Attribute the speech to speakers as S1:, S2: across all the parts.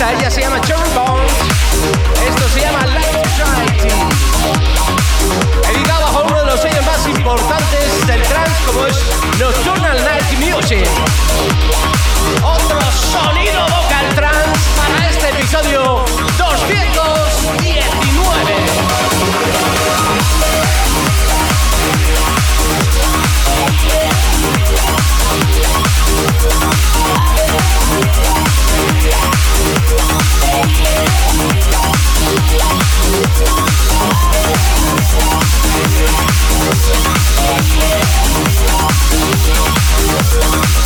S1: vocalista. Ella se llama Cherry Bones. Esto se llama Life. Editado bajo uno de los sellos más importantes del trance como es Nocturnal Night Music. Otro sonido vocal trance want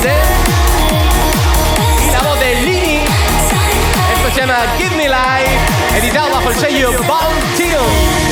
S1: Dance Dinamo Bellini
S2: e
S1: si chiama Give Me Life ed editato dal consiglio Bound Till.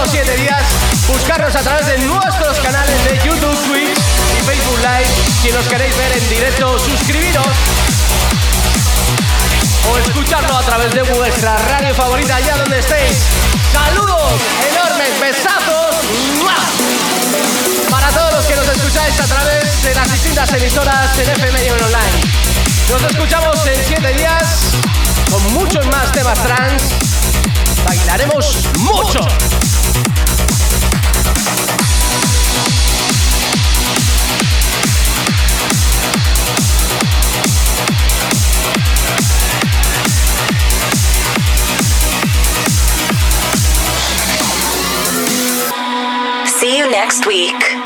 S1: los 7 días, buscarnos a través de nuestros canales de YouTube, Twitch y Facebook Live. Si nos queréis ver en directo, suscribiros o escucharlo a través de vuestra radio favorita, allá donde estéis. Saludos, enormes besazos. Para todos los que nos escucháis a través de las distintas emisoras en FM y online. Nos escuchamos en 7 días con muchos más temas trans bailaremos mucho.
S3: See you next week.